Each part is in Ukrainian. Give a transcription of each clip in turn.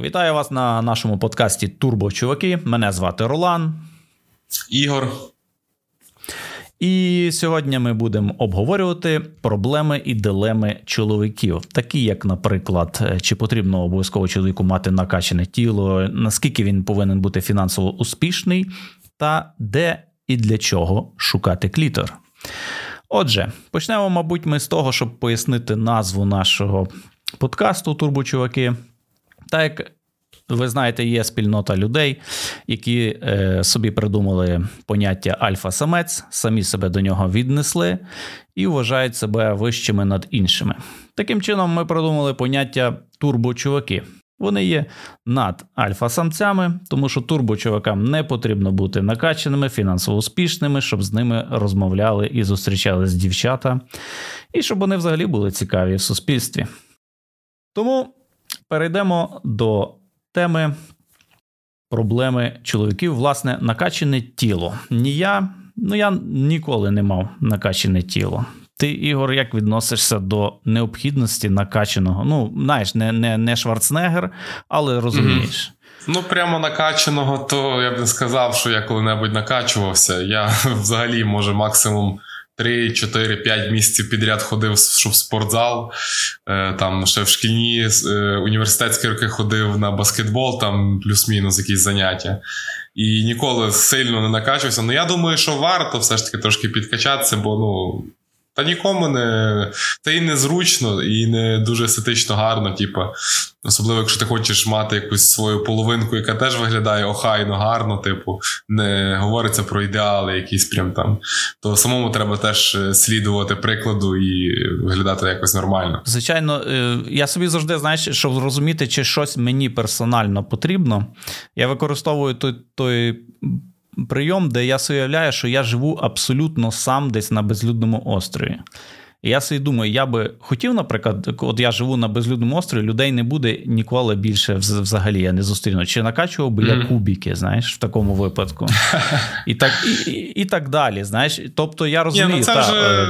Вітаю вас на нашому подкасті Турбо Чуваки. Мене звати Ролан. Ігор. І сьогодні ми будемо обговорювати проблеми і дилеми чоловіків, такі як, наприклад, чи потрібно обов'язково чоловіку мати накачане тіло, наскільки він повинен бути фінансово успішний, та де і для чого шукати клітор. Отже, почнемо, мабуть, ми з того, щоб пояснити назву нашого подкасту Турбочуваки. Так як ви знаєте, є спільнота людей, які е, собі придумали поняття альфа-самець, самі себе до нього віднесли і вважають себе вищими над іншими. Таким чином, ми придумали поняття турбочуваки. Вони є над альфа-самцями, тому що турбочувакам не потрібно бути накачаними, фінансово успішними, щоб з ними розмовляли і зустрічались дівчата, і щоб вони взагалі були цікаві в суспільстві. Тому перейдемо до теми проблеми чоловіків, власне, накачане тіло. Ні я, ну я ніколи не мав накачане тіло. Ти, Ігор, як відносишся до необхідності накачаного? Ну, знаєш, не не, не Шварценеггер, але розумієш. Ну, прямо накачаного, то я б не сказав, що я коли-небудь накачувався. Я взагалі, може, максимум 3-4-5 місяців підряд ходив в спортзал. Е, там ще в шкільні е, університетські роки ходив на баскетбол, там плюс-мінус якісь заняття. І ніколи сильно не накачувався. Ну я думаю, що варто все ж таки трошки підкачатися, бо ну. Та нікому не та і незручно, і не дуже естетично гарно. Типу. Особливо, якщо ти хочеш мати якусь свою половинку, яка теж виглядає охайно, гарно, типу, не говориться про ідеали, якісь прям там. То самому треба теж е, слідувати прикладу і виглядати якось нормально. Звичайно, е, я собі завжди знаєш, щоб зрозуміти, чи щось мені персонально потрібно. Я використовую той той прийом, де я уявляю, що я живу абсолютно сам десь на безлюдному острові. І я собі думаю, я би хотів, наприклад, от я живу на безлюдному острові, людей не буде ніколи більше взагалі я не зустріну. Чи накачував би mm-hmm. я кубики, знаєш, в такому випадку. І так і, і, і так далі. знаєш. Тобто я розумію. Ні, ну Це та, вже е...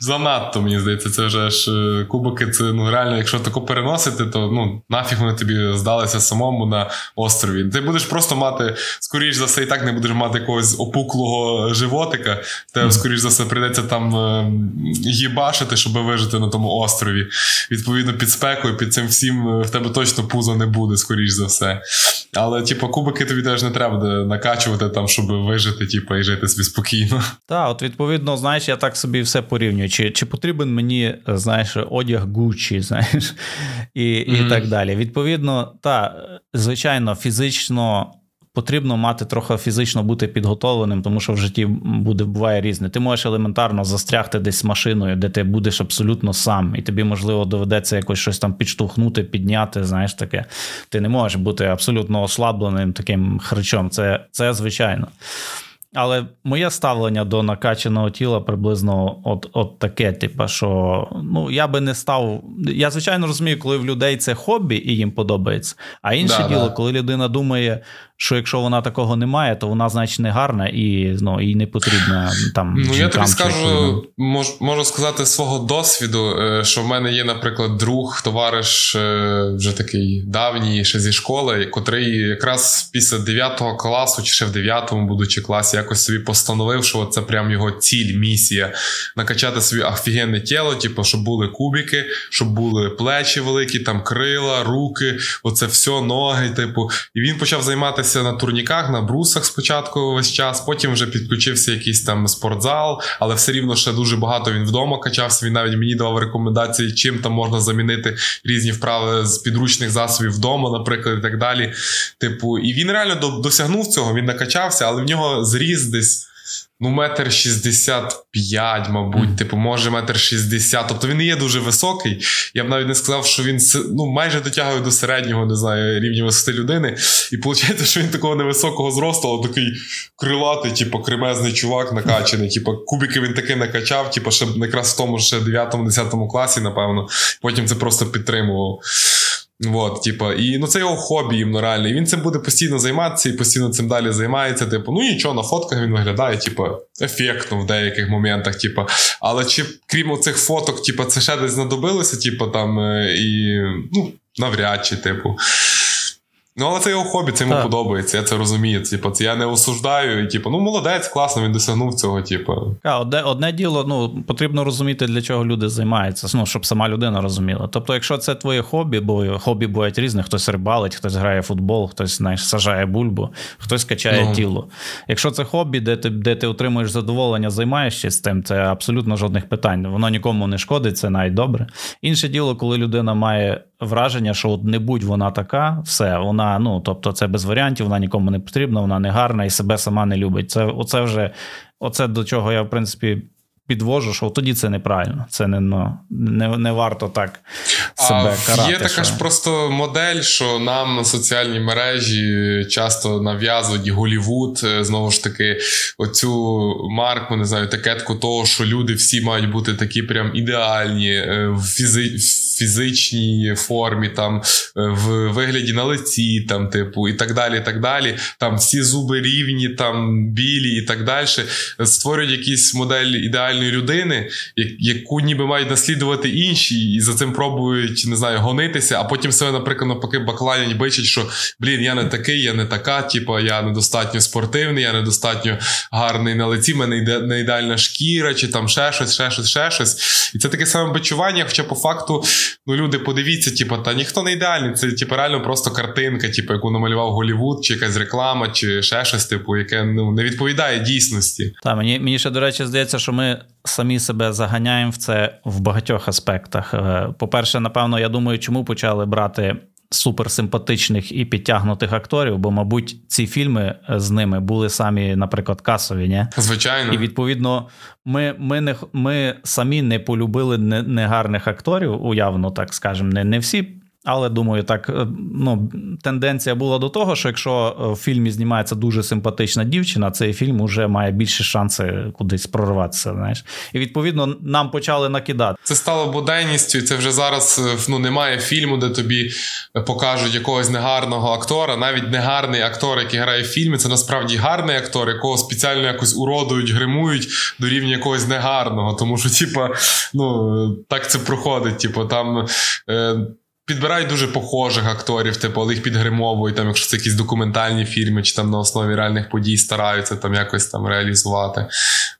занадто, мені здається, це вже ж е, кубики, це ну реально, якщо тако переносити, то ну нафіг вони тобі здалися самому на острові. Ти будеш просто мати, скоріш за все, і так не будеш мати якогось опуклого животика, тебе, mm-hmm. скоріш за все, прийдеться там е, їбаш бачити, щоб вижити на тому острові. Відповідно, під спекою, під цим всім е, в тебе точно пузо не буде, скоріш за все. Але, типу, кубики тобі теж не треба накачувати, там, щоб вижити, типу, і жити собі спокійно. Так, от відповідно, знаєш, я так собі все порівнюю. Чи чи потрібен мені, знаєш, одяг Гуччі, знаєш, і, mm-hmm. і так далі. Відповідно, так, звичайно, фізично потрібно мати трохи фізично бути підготовленим, тому що в житті буде буває різне. Ти можеш елементарно застрягти десь з машиною, де ти будеш абсолютно сам, і тобі, можливо, доведеться якось щось там підштовхнути, підняти. Знаєш таке. Ти не можеш бути абсолютно ослабленим таким хричом. Це, Це звичайно. Але моє ставлення до накачаного тіла приблизно от от таке, типу, що ну я би не став. Я звичайно розумію, коли в людей це хобі і їм подобається. А інше да, діло, да. коли людина думає, що якщо вона такого не має, то вона, значить, не гарна і ну, їй не потрібна там. Ну я тобі скажу, мож, можу сказати свого досвіду, е, що в мене є, наприклад, друг, товариш е, вже такий давній, ще зі школи, котрий якраз після 9 класу, чи ще в 9 будучи класі, якось собі постановив, що це прям його ціль, місія накачати собі офігенне тіло, типу, щоб були кубики, щоб були плечі великі, там крила, руки, оце все, ноги. Типу, і він почав займатися займатися на турніках, на брусах спочатку весь час. Потім вже підключився якийсь там спортзал, але все рівно ще дуже багато він вдома качався. Він навіть мені давав рекомендації, чим там можна замінити різні вправи з підручних засобів вдома, наприклад, і так далі. Типу, і він реально досягнув цього. Він накачався, але в нього зріс десь. Ну, метр шістдесят п'ять, мабуть, mm. типу, може, метр шістдесят. Тобто він не є дуже високий. Я б навіть не сказав, що він ну, майже дотягує до середнього, не знаю, рівня висоти людини. І виходить, що він такого невисокого зросту, але такий крилатий, типу, кремезний чувак накачаний. Типу, кубики він таки накачав, типу, ще якраз в тому ще 9-10 класі, напевно. Потім це просто підтримував. Вот, типа, і ну це його хобі їм реально. І він цим буде постійно займатися і постійно цим далі займається. Типу, ну нічого, на фотках він виглядає, типу, ефектно в деяких моментах. Типу. Але чи крім цих фоток, типу, це ще десь знадобилося, типу, там, е, і ну, навряд чи, типу. Ну, але це його хобі, це йому так. подобається. Я це розумію. Типу, це я не осуждаю. І, типу, ну молодець, класно, він досягнув цього. Типу. А, одне одне діло, ну потрібно розуміти, для чого люди займаються. Ну, щоб сама людина розуміла. Тобто, якщо це твоє хобі, бо хобі бувають різні, хтось рибалить, хтось грає в футбол, хтось знаєш, сажає бульбу, хтось качає ну. тіло. Якщо це хобі, де ти де ти отримуєш задоволення, займаєшся з тим, це абсолютно жодних питань. Воно нікому не шкодить, це навіть добре. Інше діло, коли людина має враження, що от не будь вона така, все, вона, ну тобто, це без варіантів, вона нікому не потрібна, вона не гарна і себе сама не любить. Це оце вже оце до чого я, в принципі, підвожу, що тоді це неправильно. Це не ну, не, не варто так себе а карати. Є така що... ж просто модель, що нам соціальні мережі часто нав'язують Голівуд, е, знову ж таки, оцю марку, не знаю, етикетку того, що люди всі мають бути такі прям ідеальні е, в фізи фізичній формі, там е, в вигляді на лиці, там, типу, і так далі. і так далі. Там всі зуби рівні, там білі і так далі. Створюють якісь модель ідеальної людини, яку ніби мають наслідувати інші, і за цим пробують не знаю, гонитися, а потім себе, наприклад, навпаки, бакланять, бичать, що блін, я не такий, я не така, типу, я недостатньо спортивний, я недостатньо гарний на лиці, в мене не ідеальна шкіра, чи там ще щось, ще щось, ще щось. І це таке саме бичування, хоча по факту ну люди подивіться, типу, та ніхто не ідеальний. Це типу, реально просто картинка, типу, яку намалював Голівуд, чи якась реклама, чи ще щось, типу, яке ну не відповідає дійсності. Так, мені мені ще до речі, здається, що ми самі себе заганяємо в це в багатьох аспектах. Е, по-перше, напевно, я думаю, чому почали брати. Суперсимпатичних і підтягнутих акторів, бо, мабуть, ці фільми з ними були самі, наприклад, касові. ні? Звичайно. І відповідно, ми ми, не, ми самі не полюбили негарних акторів, уявно, так скажемо, не, не всі. Але думаю, так е, ну, тенденція була до того, що якщо е, в фільмі знімається дуже симпатична дівчина, цей фільм вже має більше шанси кудись прорватися. Знаєш, і відповідно нам почали накидати. Це стало буденністю, це вже зараз е, ну немає фільму, де тобі покажуть якогось негарного актора. Навіть негарний актор, який грає в фільмі, це насправді гарний актор, якого спеціально якось уродують, гримують до рівня якогось негарного. Тому що, типа, ну так це проходить. Типу, там. Е, Підбирають дуже похожих акторів, типу, але їх підгримовують, там, якщо це якісь документальні фільми, чи там на основі реальних подій стараються там якось там реалізувати.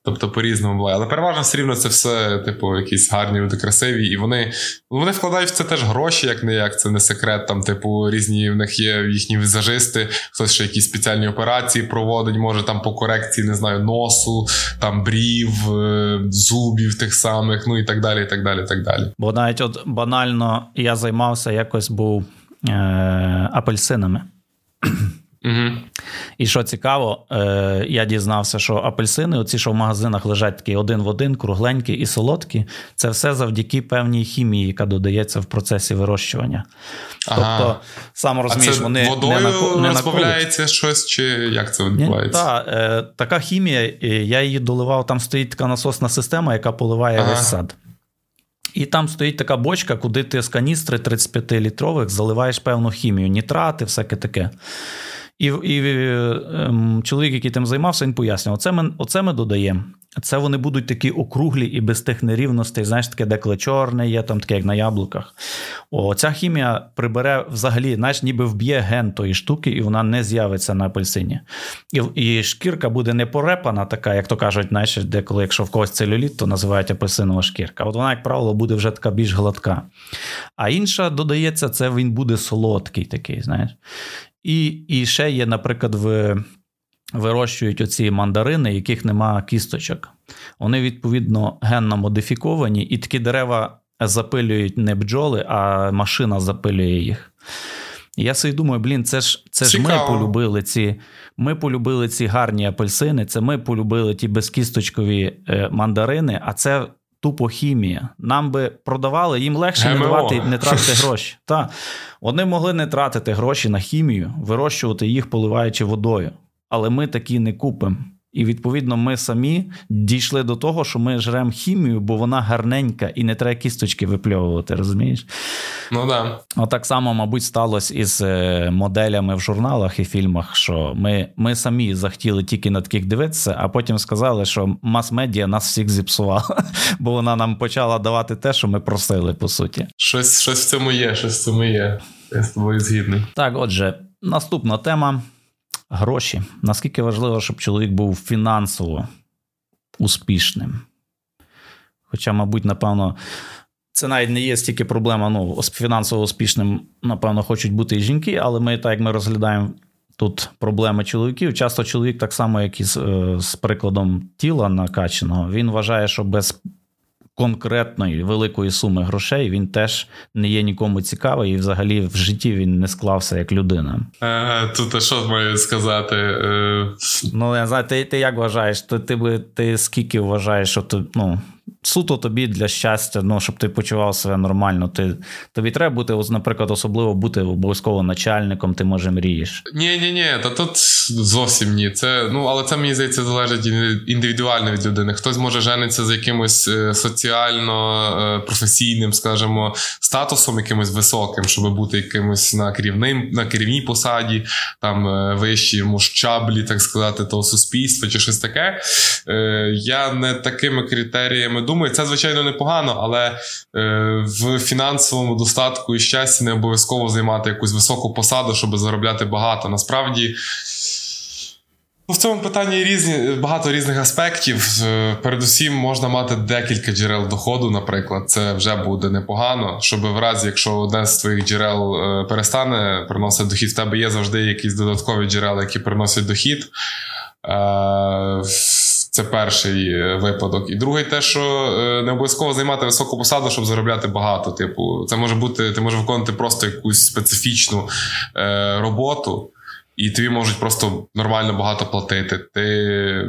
Тобто по-різному буває. Але переважно все рівно це все, типу, якісь гарні люди красиві, і вони вони вкладають в це теж гроші, як не як, це не секрет. Там, типу, різні в них є їхні візажисти, хтось ще якісь спеціальні операції проводить, може там по корекції, не знаю, носу, там брів, е, зубів тих самих, ну і так далі. і так далі, і так далі. Бо навіть от банально я займався якось був е, апельсинами. Угу. І що цікаво, е, я дізнався, що апельсини, оці, що в магазинах лежать такі один в один, кругленькі і солодкі, це все завдяки певній хімії, яка додається в процесі вирощування. Ага. Тобто, сам розумієш, а це вони водою не, не розбавляється щось, чи як це відбувається? Ні, та, е, така хімія, я її доливав, там стоїть така насосна система, яка поливає ага. весь сад. І там стоїть така бочка, куди ти з каністри 35-літрових заливаєш певну хімію, нітрати, всяке таке. І і ем, чоловік, який тим займався, він пояснював, оце ми, оце ми додаємо. Це вони будуть такі округлі і без тих нерівностей, знаєш, таке деколи чорне є, там таке, як на яблуках. О, Ця хімія прибере взагалі, знаєш, ніби вб'є ген тої штуки, і вона не з'явиться на апельсині. І і шкірка буде не порепана, така, як то кажуть, знаєш, деколи, якщо в когось целюліт, то називають апельсинова шкірка. От вона, як правило, буде вже така більш гладка. А інша додається, це він буде солодкий такий, знаєш. І і ще є, наприклад, в, вирощують оці мандарини, яких нема кісточок. Вони, відповідно, генно модифіковані, і такі дерева запилюють не бджоли, а машина запилює їх. Я собі думаю, блін, це ж це ж ми полюбили ці ми полюбили ці гарні апельсини, це ми полюбили ті безкісточкові е, мандарини, а це тупо хімія. Нам би продавали, їм легше не давати не тратити гроші. Та вони могли не тратити гроші на хімію, вирощувати їх, поливаючи водою. Але ми такі не купимо. І відповідно ми самі дійшли до того, що ми жремо хімію, бо вона гарненька і не треба кісточки випльовувати, розумієш? Ну да. Отак само, мабуть, сталося із е, моделями в журналах і фільмах, що ми ми самі захотіли тільки на таких дивитися, а потім сказали, що мас-медіа нас всіх зіпсувала, бо вона нам почала давати те, що ми просили, по суті. Щось щось в цьому є, щось в цьому є. Я з тобою згідний. Так, отже, Наступна тема гроші. Наскільки важливо, щоб чоловік був фінансово успішним? Хоча, мабуть, напевно, це навіть не є стільки проблема. Ну, фінансово успішним, напевно, хочуть бути і жінки, але ми, так як ми розглядаємо тут проблеми чоловіків, часто чоловік, так само, як і з, е, з прикладом тіла накачаного, він вважає, що без конкретної великої суми грошей він теж не є нікому цікавий, і взагалі в житті він не склався як людина. Е, Тут що маю сказати? Е... Ну, я знаю, ти, ти як вважаєш? Ти, ти, ти скільки вважаєш, що ти ну суто тобі для щастя, ну щоб ти почував себе нормально. Ти тобі треба бути, наприклад, особливо бути обов'язково начальником. Ти може мрієш. Ні, ні, ні, та тут зовсім ні. Це ну, але це мені здається залежить індивідуально від людини. Хтось може жениться з якимось е, соціально е, професійним, скажімо, статусом, якимось високим, щоб бути якимось на керівним на керівній посаді, там е, вищі мущаблі, так сказати, того суспільства чи щось таке. Я не такими критеріями думаю думаю, це звичайно непогано, але е, в фінансовому достатку і щасті не обов'язково займати якусь високу посаду, щоб заробляти багато. Насправді. Ну, В цьому питанні різні, багато різних аспектів. Е, передусім, можна мати декілька джерел доходу, наприклад, це вже буде непогано, щоб в разі, якщо одне з твоїх джерел е, перестане приносити дохід, в тебе є завжди якісь додаткові джерела, які приносять дохід. Це перший е, випадок. І другий, те, що е, не обов'язково займати високу посаду, щоб заробляти багато. Типу, це може бути, ти можеш виконувати просто якусь специфічну е, роботу, і тобі можуть просто нормально багато платити. Ти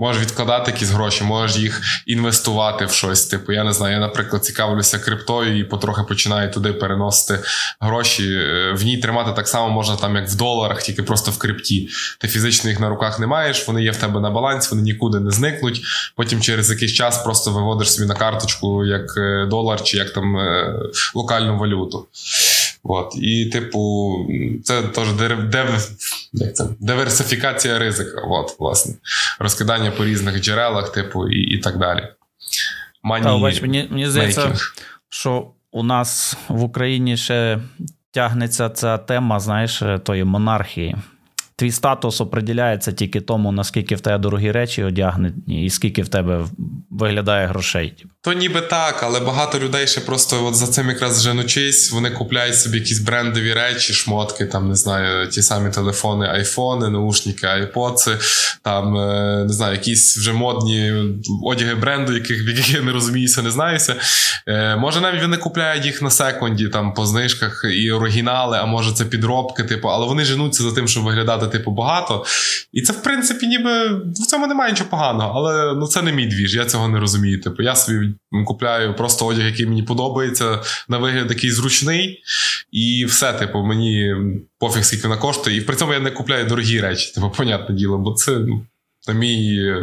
Можеш відкладати якісь гроші, можеш їх інвестувати в щось. Типу, я не знаю, я, наприклад, цікавлюся криптою і потрохи починаю туди переносити гроші. Е, в ній тримати так само можна, там як в доларах, тільки просто в крипті. Ти фізично їх на руках не маєш, вони є в тебе на балансі, вони нікуди не зникнуть. Потім через якийсь час просто виводиш собі на карточку як е, долар чи як там е, локальну валюту. От. І, типу, це теж дев, як це? диверсифікація ризика. От, власне. Розкидання по різних джерелах, типу, і і так далі. Мані... Та, бач, мені, мені здається, що у нас в Україні ще тягнеться ця тема, знаєш, тої монархії. Твій статус определяється тільки тому, наскільки в тебе дорогі речі одягнені, і скільки в тебе виглядає грошей. То ніби так, але багато людей ще просто от за цим якраз женучись, вони купляють собі якісь брендові речі, шмотки, там не знаю, ті самі телефони, айфони, наушники, айподси, там е, не знаю, якісь вже модні одяги бренду, яких в яких я не розуміюся, не знаюся. Е, може, навіть вони купляють їх на секунді, там по знижках і оригінали, а може це підробки, типу, але вони женуться за тим, щоб виглядати типу багато. І це, в принципі, ніби в цьому немає нічого поганого, але ну це не мій двіж, я цього не розумію. Типу, я собі купляю просто одяг, який мені подобається, на вигляд такий зручний, і все, типу, мені пофіг, скільки вона коштує. І при цьому я не купляю дорогі речі, типу, понятне діло, бо це. Ну, на мій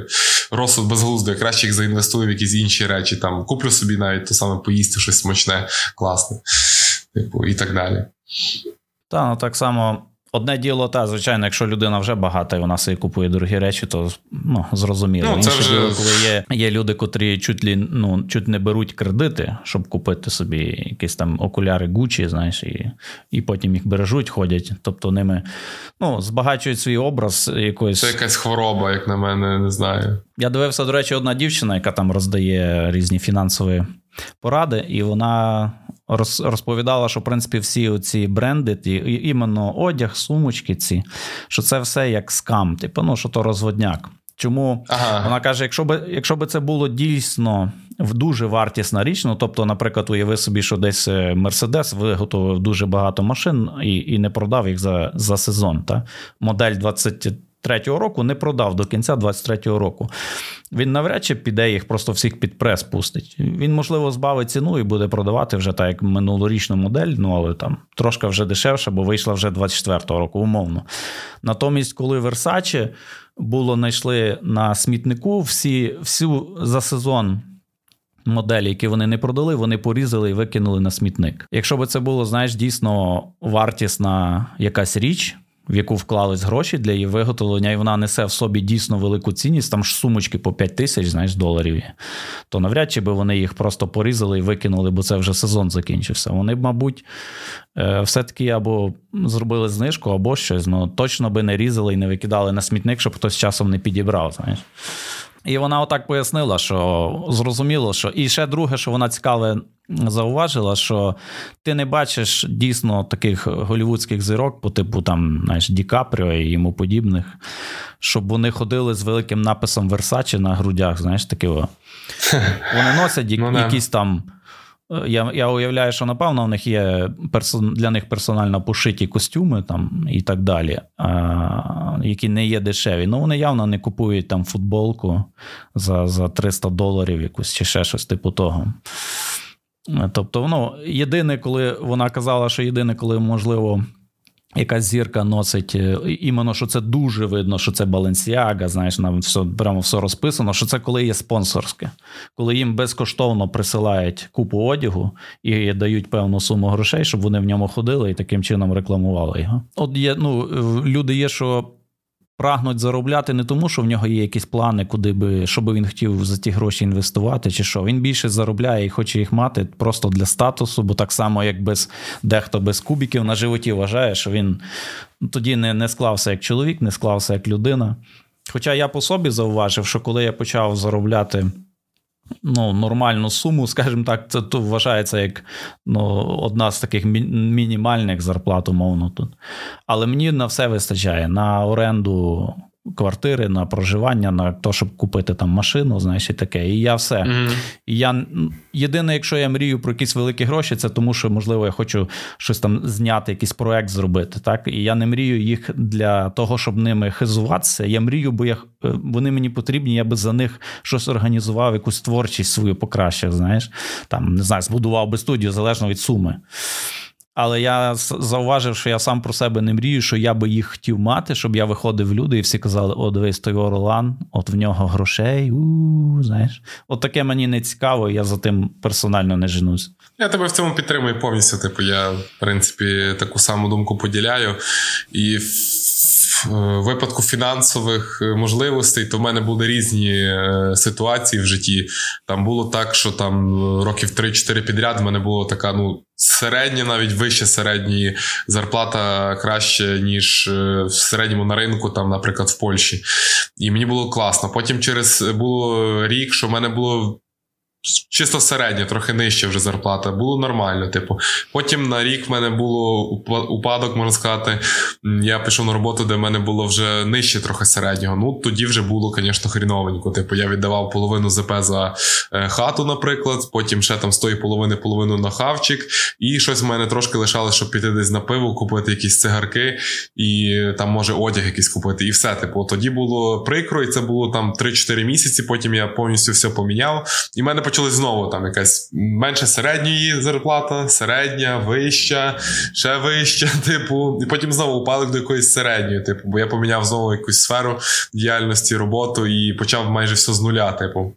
розсуд безглуздо, я краще їх заінвестую в якісь інші речі. Там Куплю собі навіть то саме поїсти щось смачне, класне, типу, і так далі. Та, ну так само Одне діло, та, звичайно, якщо людина вже багата і вона собі купує дорогі речі, то ну, зрозуміло. Ну, це Інше вже... діло, коли є є люди, котрі чуть лі, ну, чуть не беруть кредити, щоб купити собі якісь там окуляри Гучі, знаєш, і і потім їх бережуть, ходять. Тобто ними ну, збагачують свій образ якоїсь. Це якась хвороба, як на мене, не знаю. Я дивився, до речі, одна дівчина, яка там роздає різні фінансові поради, і вона розповідала, що в принципі всі ці бренди, ті, іменно одяг, сумочки, ці, що це все як скам, типу, ну що то розводняк. Чому ага. вона каже, якщо би якщо би це було дійсно в дуже вартісна річ, ну тобто, наприклад, уяви собі, що десь Мерседес виготовив дуже багато машин і і не продав їх за за сезон. Та? Модель 20 23-го року не продав до кінця 23-го року. Він навряд чи піде їх просто всіх під прес пустить. Він, можливо, збавить ціну і буде продавати вже так, як минулорічну модель, ну але там трошки вже дешевше, бо вийшла вже 24-го року, умовно. Натомість, коли Versace було знайшли на смітнику всі, всю за сезон. Моделі, які вони не продали, вони порізали і викинули на смітник. Якщо би це було, знаєш, дійсно вартісна якась річ, в яку вклались гроші для її виготовлення, і вона несе в собі дійсно велику цінність, там ж сумочки по 5 тисяч, знаєш, доларів, то навряд чи би вони їх просто порізали і викинули, бо це вже сезон закінчився. Вони б, мабуть, е, все-таки або зробили знижку, або щось. Ну точно би не різали і не викидали на смітник, щоб хтось часом не підібрав. знаєш. І вона отак пояснила, що зрозуміло, що і ще друге, що вона цікаве зауважила, що ти не бачиш дійсно таких голівудських зірок, по типу там, знаєш, Ді Капріо і йому подібних, щоб вони ходили з великим написом Версачі на грудях, знаєш, таке. Вони носять ну, якісь там. Е, я я уявляю, що напевно в них є персон, для них персонально пошиті костюми там і так далі, а, які не є дешеві. Ну вони явно не купують там футболку за за 300 доларів якусь чи ще щось типу того. Тобто, ну, єдине, коли вона казала, що єдине, коли можливо Якась зірка носить е, іменно, що це дуже видно, що це Баленсіага, знаєш, нам все прямо все розписано. Що це коли є спонсорське, коли їм безкоштовно присилають купу одягу і дають певну суму грошей, щоб вони в ньому ходили і таким чином рекламували його. От є ну люди є, що прагнуть заробляти не тому, що в нього є якісь плани, куди би що він хотів за ті гроші інвестувати, чи що. Він більше заробляє і хоче їх мати просто для статусу, бо так само, як без дехто без кубіків на животі вважає, що він тоді не, не склався як чоловік, не склався як людина. Хоча я по собі зауважив, що коли я почав заробляти ну, нормальну суму, скажімо так, це то вважається як ну, одна з таких мінімальних зарплат, умовно тут. Але мені на все вистачає на оренду квартири, на проживання, на те, щоб купити там машину, знаєш, і таке. І я все. Mm-hmm. І я Єдине, якщо я мрію про якісь великі гроші, це тому, що, можливо, я хочу щось там зняти, якийсь проект зробити. Так? І я не мрію їх для того, щоб ними хизуватися. Я мрію, бо я, е, вони мені потрібні, я би за них щось організував, якусь творчість свою покращив. Знаєш, там не знаю, збудував би студію залежно від суми. Але я зауважив, що я сам про себе не мрію, що я би їх хотів мати, щоб я виходив в люди, і всі казали: О, дивись, той Орлан, от в нього грошей. у знаєш, от таке мені не цікаво, я за тим персонально не женусь. Я тебе в цьому підтримую повністю. Типу, я, в принципі, таку саму думку поділяю. І випадку фінансових можливостей, то в мене були різні е, ситуації в житті. Там було так, що там років 3-4 підряд в мене була така, ну середня, навіть вище середньої зарплата краще, ніж е, в середньому на ринку, там, наприклад, в Польщі. І мені було класно. Потім через було рік, що в мене було Чисто середня, трохи нижче вже зарплата. Було нормально. Типу, потім на рік в мене було упадок, можна сказати. Я пішов на роботу, де в мене було вже нижче трохи середнього. Ну тоді вже було, звісно, хріновенько. Типу, я віддавав половину ЗП за е, хату, наприклад. Потім ще там з тої половини половину на хавчик. І щось в мене трошки лишалося, щоб піти десь на пиво, купити якісь цигарки і там може одяг якийсь купити. І все. Типу, тоді було прикро, і це було там 3-4 місяці. Потім я повністю все поміняв. І мене почали знову там якась менше середньої зарплата, середня, вища, ще вища, типу, і потім знову упали до якоїсь середньої, типу, бо я поміняв знову якусь сферу діяльності, роботу і почав майже все з нуля, типу.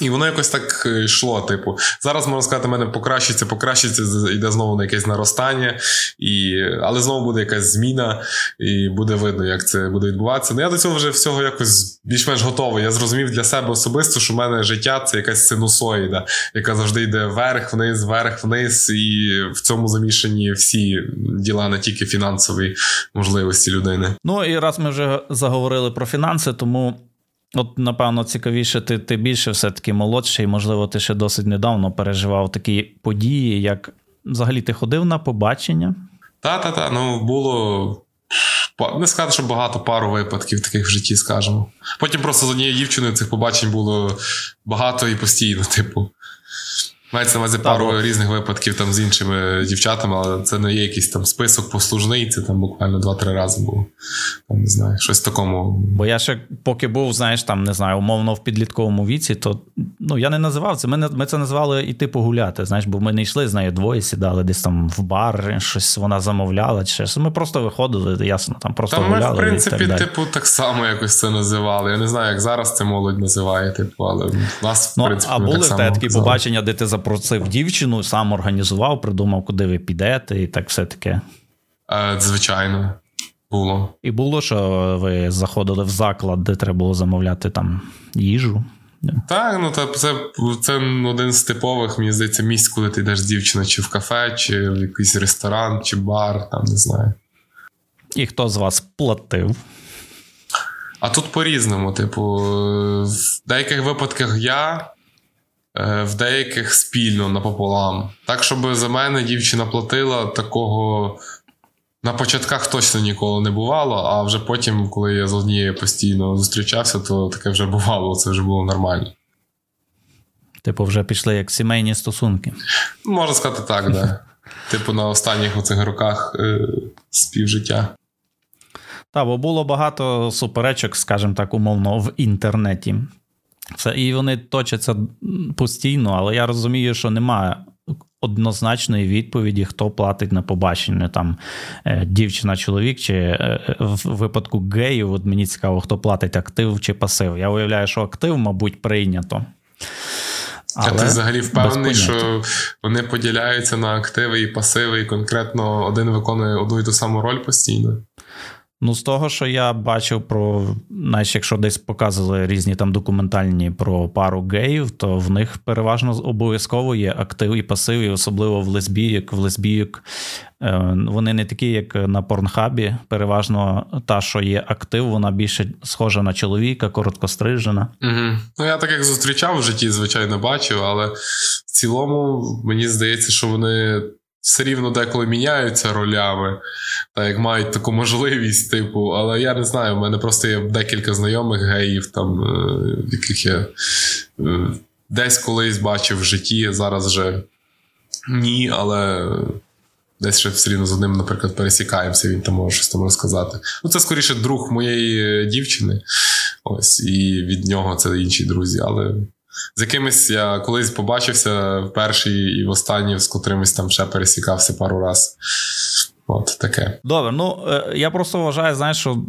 І воно якось так е, йшло. Типу, зараз можна сказати, мене покращиться, покращиться, йде знову на якесь наростання, і, але знову буде якась зміна, і буде видно, як це буде відбуватися. Ну я до цього вже всього якось більш-менш готовий. Я зрозумів для себе особисто, що в мене життя це якась синусоїда, яка завжди йде вверх, вниз, вверх, вниз, і в цьому замішані всі діла, не тільки фінансові можливості людини. Ну і раз ми вже заговорили про фінанси, тому. От, напевно, цікавіше, ти ти більше все-таки молодший, можливо, ти ще досить недавно переживав такі події, як взагалі ти ходив на побачення? Та-та, та ну було. Не сказати, що багато пару випадків таких в житті, скажемо. Потім просто з однією дівчиною цих побачень було багато і постійно, типу. Мається на увазі пару різних випадків там з іншими дівчатами, але це не є якийсь там список послужний, це там буквально два-три рази було. Там, Не знаю, щось такому. Бо я ще поки був, знаєш, там не знаю, умовно в підлітковому віці, то ну я не називав це. Ми ми це називали іти погуляти. Знаєш, бо ми не йшли з нею двоє, сідали десь там в бар, щось вона замовляла. чи щось. Ми просто виходили, ясно, там просто там гуляли. Ми, в принципі, так типу, так само якось це називали. Я не знаю, як зараз це молодь називає, типу, але нас в ну, принципі. А були в те такі побачення, де ти запросив дівчину, сам організував, придумав, куди ви підете, і так все таке. Е, звичайно. Було. І було, що ви заходили в заклад, де треба було замовляти там їжу. Так, ну та це це один з типових, мені здається, місць, коли ти йдеш з дівчиною чи в кафе, чи в якийсь ресторан, чи бар, там не знаю. І хто з вас платив? А тут по-різному. Типу, в деяких випадках я, в деяких спільно напополам. Так, щоб за мене дівчина платила, такого на початках точно ніколи не бувало, а вже потім, коли я з однією постійно зустрічався, то таке вже бувало, це вже було нормально. Типу, вже пішли як сімейні стосунки. Можна сказати так, да. Типу, на останніх оцих роках е, співжиття. Так, бо було багато суперечок, скажімо так, умовно, в інтернеті. Це, І вони точаться постійно, але я розумію, що немає однозначної відповіді, хто платить на побачення. Там е, дівчина, чоловік, чи е, в випадку геїв, от мені цікаво, хто платить актив чи пасив. Я уявляю, що актив, мабуть, прийнято. Але а ти взагалі впевнений, що вони поділяються на активи і пасиви, і конкретно один виконує одну і ту саму роль постійно? Ну, з того, що я бачив про, знаєш, якщо десь показували різні там документальні про пару геїв, то в них переважно обов'язково є актив і пасив, і особливо в лесбійок. В лесбійок е, вони не такі, як на порнхабі. Переважно та, що є актив, вона більше схожа на чоловіка, короткострижена. Угу. Ну, я так як зустрічав в житті, звичайно, бачив, але в цілому мені здається, що вони все рівно деколи міняються ролями, так як мають таку можливість, типу, але я не знаю, в мене просто є декілька знайомих геїв, там, е, яких я е, десь колись бачив в житті, зараз вже ні, але. Десь ще все рівно з одним, наприклад, пересікаємося, він там може щось там розказати. Ну, це скоріше друг моєї дівчини. Ось, і від нього це інші друзі. Але з якимись я колись побачився в перший і в останній, з котримось там ще пересікався пару раз. От таке. Добре, ну е, я просто вважаю, знаєш, що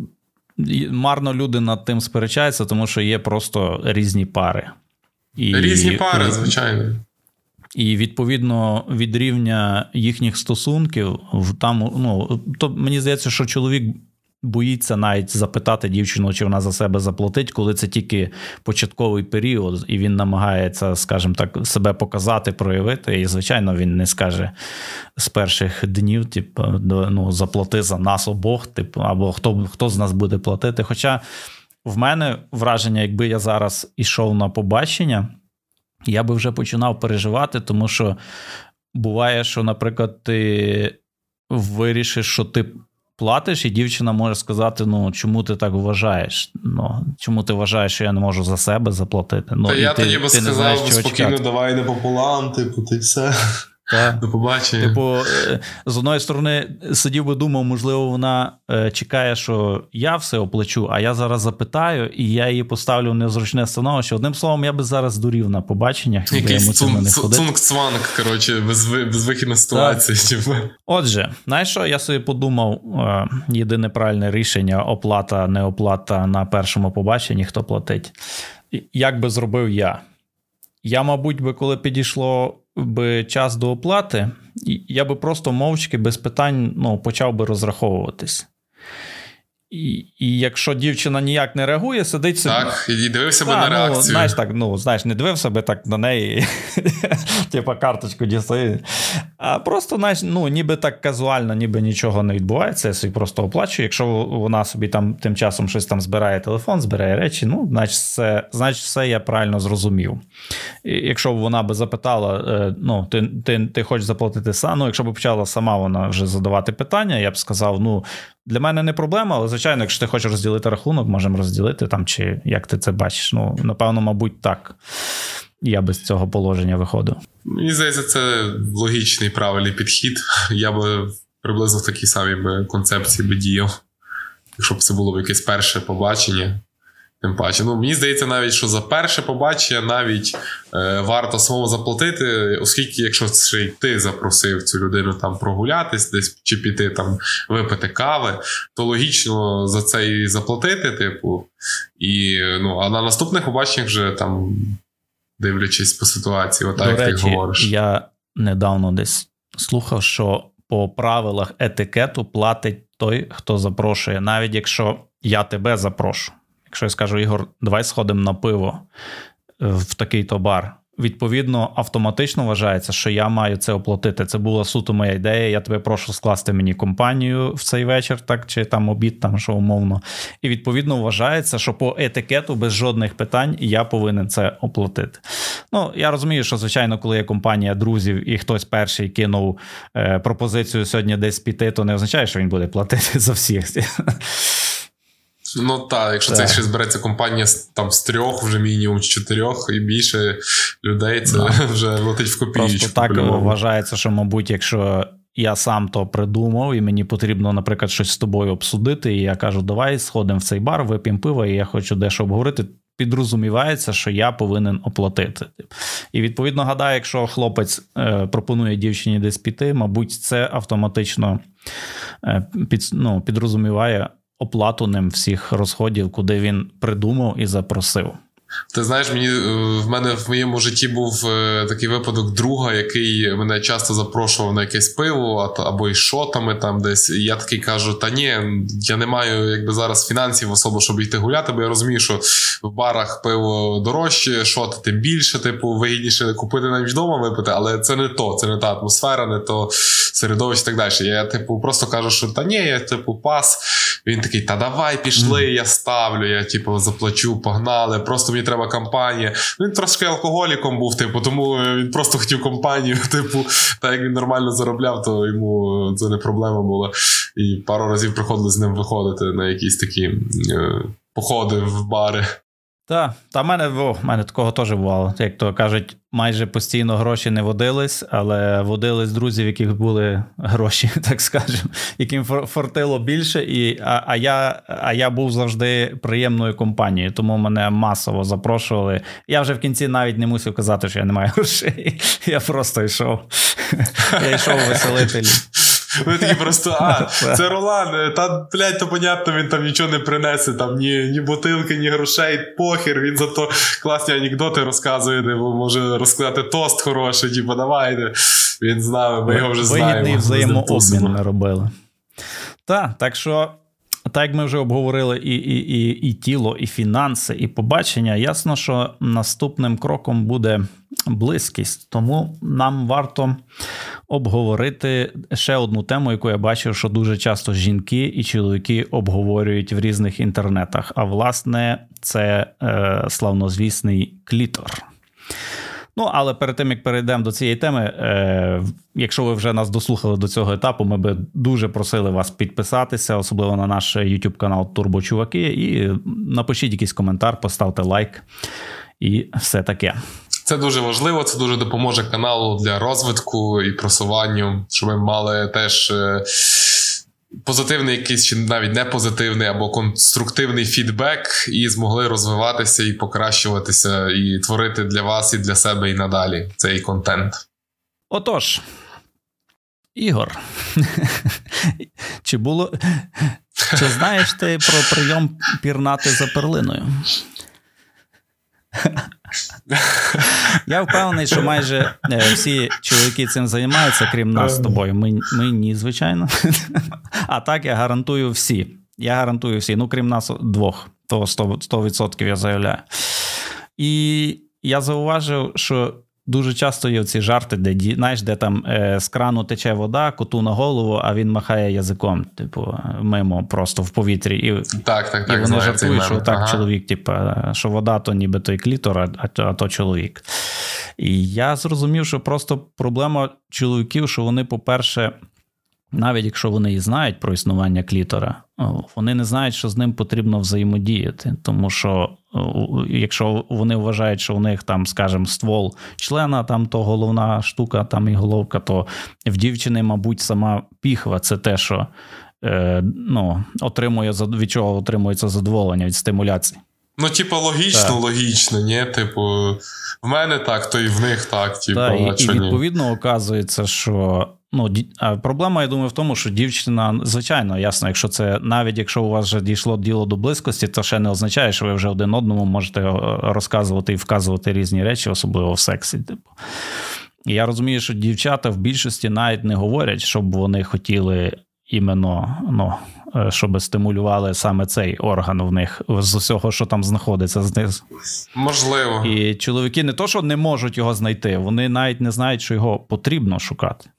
марно люди над тим сперечаються, тому що є просто різні пари. І, Різні пари, звичайно. І відповідно від рівня їхніх стосунків, там ну то мені здається, що чоловік боїться навіть запитати дівчину, чи вона за себе заплатить, коли це тільки початковий період, і він намагається, скажімо так, себе показати, проявити. І, звичайно, він не скаже з перших днів, типу, ну, заплати за нас обох, типу, або хто, хто з нас буде платити. Хоча в мене враження, якби я зараз ішов на побачення, я би вже починав переживати, тому що буває, що, наприклад, ти вирішиш, що ти платиш, і дівчина може сказати: ну чому ти так вважаєш? Ну чому ти вважаєш, що я не можу за себе заплатити? Ну, Та і я ти, тоді би сказав, знаєш, спокійно, давай не пополам, типу, ти все. Так. До побачення. Типу, е, з одної сторони, сидів би думав, можливо, вона е, чекає, що я все оплачу, а я зараз запитаю, і я її поставлю в незручне становище. Одним словом, я би зараз дурів на побаченнях. Якийсь цунг-цванг, коротше, безвихідна ситуація. Типу. Отже, знаєш що, я собі подумав: е, єдине правильне рішення оплата, не оплата на першому побаченні, хто платить. Як би зробив я? Я, мабуть, би, коли підійшло би час до оплати, я би просто мовчки без питань ну, почав би розраховуватись. І і якщо дівчина ніяк не реагує, сидить собі. Так, і дивився би на ну, реакцію. Знаєш, так, ну, знаєш, не дивився би так на неї, типа карточку дістає. А просто, знаєш, ну, ніби так казуально, ніби нічого не відбувається, я собі просто оплачую. Якщо вона собі там тим часом щось там збирає телефон, збирає речі, ну, значить, все, значить, все я правильно зрозумів. І Якщо б вона би запитала, е, ну, ти ти, ти хочеш заплатити сам, ну, якщо б почала сама вона вже задавати питання, я б сказав, ну. Для мене не проблема, але звичайно, якщо ти хочеш розділити рахунок, можемо розділити там, чи як ти це бачиш. Ну, напевно, мабуть, так. Я без цього положення виходу. Мені здається, це логічний правильний підхід. Я би приблизно в такій самій концепції би діяв, якщо б це було якесь перше побачення. Тим паче, ну мені здається, навіть що за перше побачення навіть е, варто самому заплатити, оскільки, якщо ще й ти запросив цю людину там прогулятись, десь чи піти там випити кави, то логічно за це і заплатити, типу. І ну, а на наступних побаченнях вже там, дивлячись по ситуації, отак як ти говориш. Я недавно десь слухав, що по правилах етикету платить той, хто запрошує, навіть якщо я тебе запрошу. Якщо я скажу, Ігор, давай сходимо на пиво в такий то бар. Відповідно, автоматично вважається, що я маю це оплатити. Це була суто моя ідея. Я тебе прошу скласти мені компанію в цей вечір, так чи там обід, там що умовно. І відповідно вважається, що по етикету без жодних питань я повинен це оплатити. Ну я розумію, що звичайно, коли є компанія друзів і хтось перший кинув е, пропозицію сьогодні десь піти, то не означає, що він буде платити за всіх. Ну так, якщо так. це ще збереться компанія там з трьох, вже мінімум з чотирьох і більше людей, це да. вже летить в копійку. Просто так вважається, що, мабуть, якщо. Я сам то придумав, і мені потрібно, наприклад, щось з тобою обсудити. І я кажу, давай сходимо в цей бар, вип'ємо пиво, і я хочу дещо обговорити. Підрозумівається, що я повинен оплатити. І відповідно гадаю, якщо хлопець е, пропонує дівчині десь піти, мабуть, це автоматично е, під, ну, підрозуміває оплату ним всіх розходів, куди він придумав і запросив. Ти знаєш, мені е, в мене в моєму житті був е, такий випадок друга, який мене часто запрошував на якесь пиво або й шотами там десь. І я такий кажу: та ні, я не маю якби зараз фінансів особо, щоб йти гуляти, бо я розумію, що в барах пиво дорожче, шоти тим більше, типу, вигідніше купити навіть вдома випити, але це не то, це не та атмосфера, не то середовище і так далі. Я, типу, просто кажу, що та ні, я типу пас. Він такий, та давай пішли, я ставлю, я типу заплачу, погнали. Просто мені треба компанія. Він трошки алкоголіком був, типу, тому він просто хотів компанію. Типу, та як він нормально заробляв, то йому це не проблема була. І пару разів приходили з ним виходити на якісь такі е, походи в бари. Так, та в мене в мене такого теж бувало. Як то кажуть, майже постійно гроші не водились, але водились друзів, яких були гроші, так скажемо, яким фортило більше. І, А а, я а я був завжди приємною компанією, тому мене масово запрошували. Я вже в кінці навіть не мусив казати, що я не маю грошей. Я просто йшов. Я йшов веселитель. Вони такі просто, а, це Ролан, е, та, блядь, то понятно, він там нічого не принесе, там ні ні бутилки, ні грошей, похер, він зато класні анекдоти розказує, де може розказати тост хороший, типу, давайте. Він знав, ми його вже знаємо. Вигідний взаємообмін ми робили. Так, так що. Так, як ми вже обговорили і і, і, і тіло, і фінанси, і побачення, ясно, що наступним кроком буде близькість. Тому нам варто обговорити ще одну тему, яку я бачив, що дуже часто жінки і чоловіки обговорюють в різних інтернетах. А власне, це е, славнозвісний клітор. Ну, але перед тим як перейдемо до цієї теми, е, якщо ви вже нас дослухали до цього етапу, ми би дуже просили вас підписатися, особливо на наш YouTube канал Турбочуваки, і напишіть якийсь коментар, поставте лайк і все таке. Це дуже важливо, це дуже допоможе каналу для розвитку і просуванню, щоб ми мали теж. Е, позитивний якийсь чи навіть не позитивний або конструктивний фідбек, і змогли розвиватися і покращуватися, і творити для вас і для себе і надалі цей контент. Отож, Ігор, чи було. Чи знаєш ти про прийом пірнати за перлиною? Я впевнений, що майже е, всі чоловіки цим займаються, крім нас з тобою. Ми ми ні, звичайно. А так я гарантую всі. Я гарантую всі. Ну, крім нас двох, то 100%, 100% я заявляю. І я зауважив, що Дуже часто є ці жарти, де знаєш, де там е, з крану тече вода, коту на голову, а він махає язиком, типу, мимо просто в повітрі. І так, так, так, і вони жартують, що так ага. чоловік, типу, що вода то ніби той клітор, а, а то чоловік. І я зрозумів, що просто проблема чоловіків, що вони, по-перше, навіть якщо вони і знають про існування клітора, вони не знають, що з ним потрібно взаємодіяти. Тому що якщо вони вважають, що у них там, скажімо, ствол члена, там то головна штука, там і головка, то в дівчини, мабуть, сама піхва це те, що е, ну, отримує від чого отримується задоволення від стимуляції. Ну, типу, логічно, так. логічно, ні? Типу, в мене так, то і в них так. Типу, так, і, і відповідно ні? оказується, що Ну, проблема, я думаю, в тому, що дівчина, звичайно, ясно, якщо це навіть якщо у вас вже дійшло діло до близькості, то ще не означає, що ви вже один одному можете розказувати і вказувати різні речі, особливо в сексі. Типу. Я розумію, що дівчата в більшості навіть не говорять, щоб вони хотіли іменно, ну, е, щоб стимулювали саме цей орган в них з усього, що там знаходиться знизу. Можливо. І чоловіки не то, що не можуть його знайти, вони навіть не знають, що його потрібно шукати.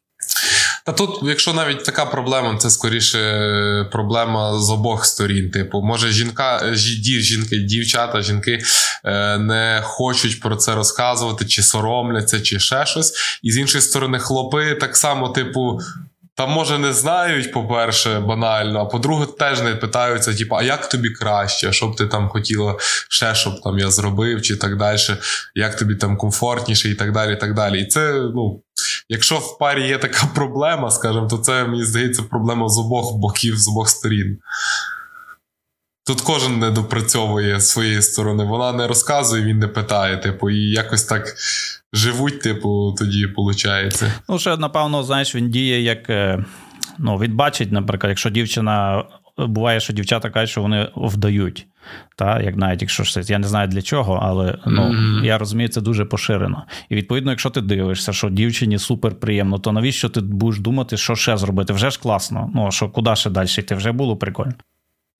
Та тут, якщо навіть така проблема, це скоріше проблема з обох сторін. Типу, може, жінка, жінки, дівчата, жінки е, не хочуть про це розказувати, чи соромляться, чи ще щось. І з іншої сторони, хлопи так само, типу. Там, може, не знають, по-перше, банально, а по-друге, теж не питаються, типу, а як тобі краще, що б ти там хотіла ще, щоб там я зробив, чи так далі, як тобі там комфортніше, і так далі. І так далі. І це, ну, якщо в парі є така проблема, скажімо, то це, мені здається, проблема з обох боків, з обох сторін. Тут кожен не допрацьовує своєї сторони. Вона не розказує, він не питає, типу, і якось так живуть, типу, тоді виходить. Ну, ще, напевно, знаєш, він діє як. Е, ну, він бачить, наприклад, якщо дівчина. Буває, що дівчата кажуть, що вони вдають. Та, як навіть якщо щось, я не знаю для чого, але ну, mm-hmm. я розумію, це дуже поширено. І відповідно, якщо ти дивишся, що дівчині супер приємно, то навіщо ти будеш думати, що ще зробити? Вже ж класно. Ну що куди ще далі йти? Вже було прикольно.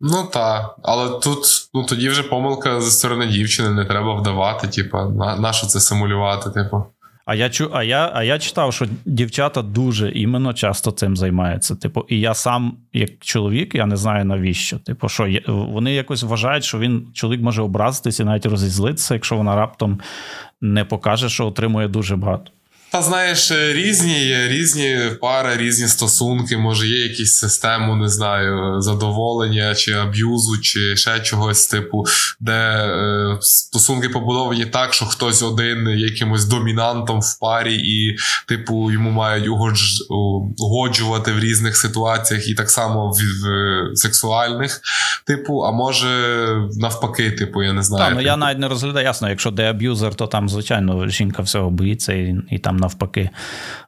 Ну так, але тут ну тоді вже помилка зі сторони дівчини, не треба вдавати, типу, на, на що це симулювати, типу. А я чу, а я а я читав, що дівчата дуже іменно часто цим займаються. Типу, і я сам, як чоловік, я не знаю навіщо. Типу, що я, вони якось вважають, що він чоловік може образитися і навіть розізлитися, якщо вона раптом не покаже, що отримує дуже багато. Та знаєш, е, різні є різні пари, різні стосунки. Може, є якісь систему, не знаю, задоволення чи аб'юзу, чи ще чогось, типу, де е, стосунки побудовані так, що хтось один є якимось домінантом в парі, і, типу, йому мають угодж... угоджувати в різних ситуаціях, і так само в, в сексуальних, типу, а може навпаки, типу, я не знаю. Так, ну типу. я навіть не розглядаю, ясно, якщо де аб'юзер, то там, звичайно, жінка всього боїться і, і там навпаки.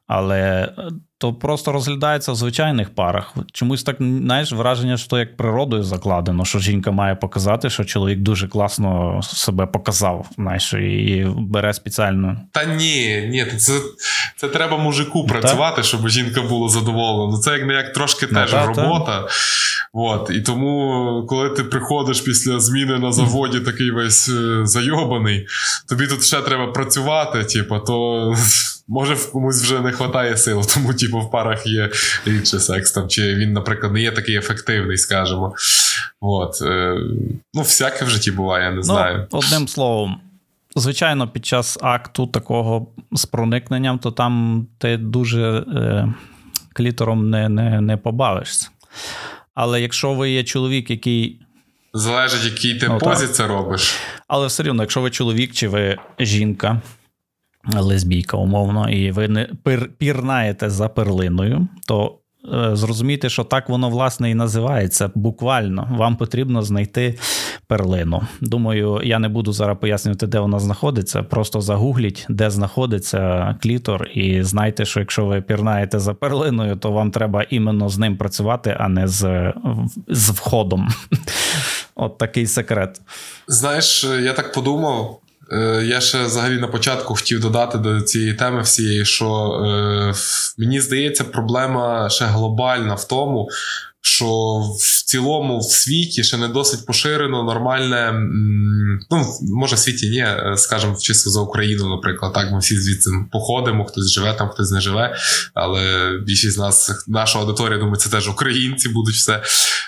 Але е, то просто розглядається в звичайних парах. Чомусь так знаєш, враження, що як природою закладено, що жінка має показати, що чоловік дуже класно себе показав, знаєш, і бере спеціально. Та ні, ні, це це треба мужику ну, працювати, так? щоб жінка була задоволена. Ну, це як не як трошки ну, та, робота. Та. От. І тому, коли ти приходиш після зміни на заводі, такий весь е, зайобаний, тобі тут ще треба працювати, типу, то може в комусь вже не вистачає сил, тому типу, в парах є рідше секс там, чи він, наприклад, не є такий ефективний, скажімо. От. Е, ну, всяке в житті буває, я не ну, знаю. Ну, одним словом. Звичайно, під час акту такого з проникненням, то там ти дуже е, клітором не не, не побавишся. Але якщо ви є чоловік, який. Залежить, який ти ну, позі це робиш. Але все рівно, якщо ви чоловік чи ви жінка, лесбійка, умовно, і ви не пірнаєте за перлиною, то е, зрозумійте, що так воно власне і називається. Буквально вам потрібно знайти перлину. Думаю, я не буду зараз пояснювати, де вона знаходиться. Просто загугліть, де знаходиться клітор, і знайте, що якщо ви пірнаєте за перлиною, то вам треба іменно з ним працювати, а не з, з входом. От такий секрет. Знаєш, я так подумав. Е, я ще взагалі на початку хотів додати до цієї теми всієї, що е, мені здається, проблема ще глобальна в тому, що в цілому в світі ще не досить поширено нормальне. Ну, може, в світі ні, е, скажімо, чисто за Україну, наприклад. Так, ми всі звідси походимо, хтось живе там, хтось не живе. Але більшість з нас, наша аудиторія, думаю, це теж українці будуть все.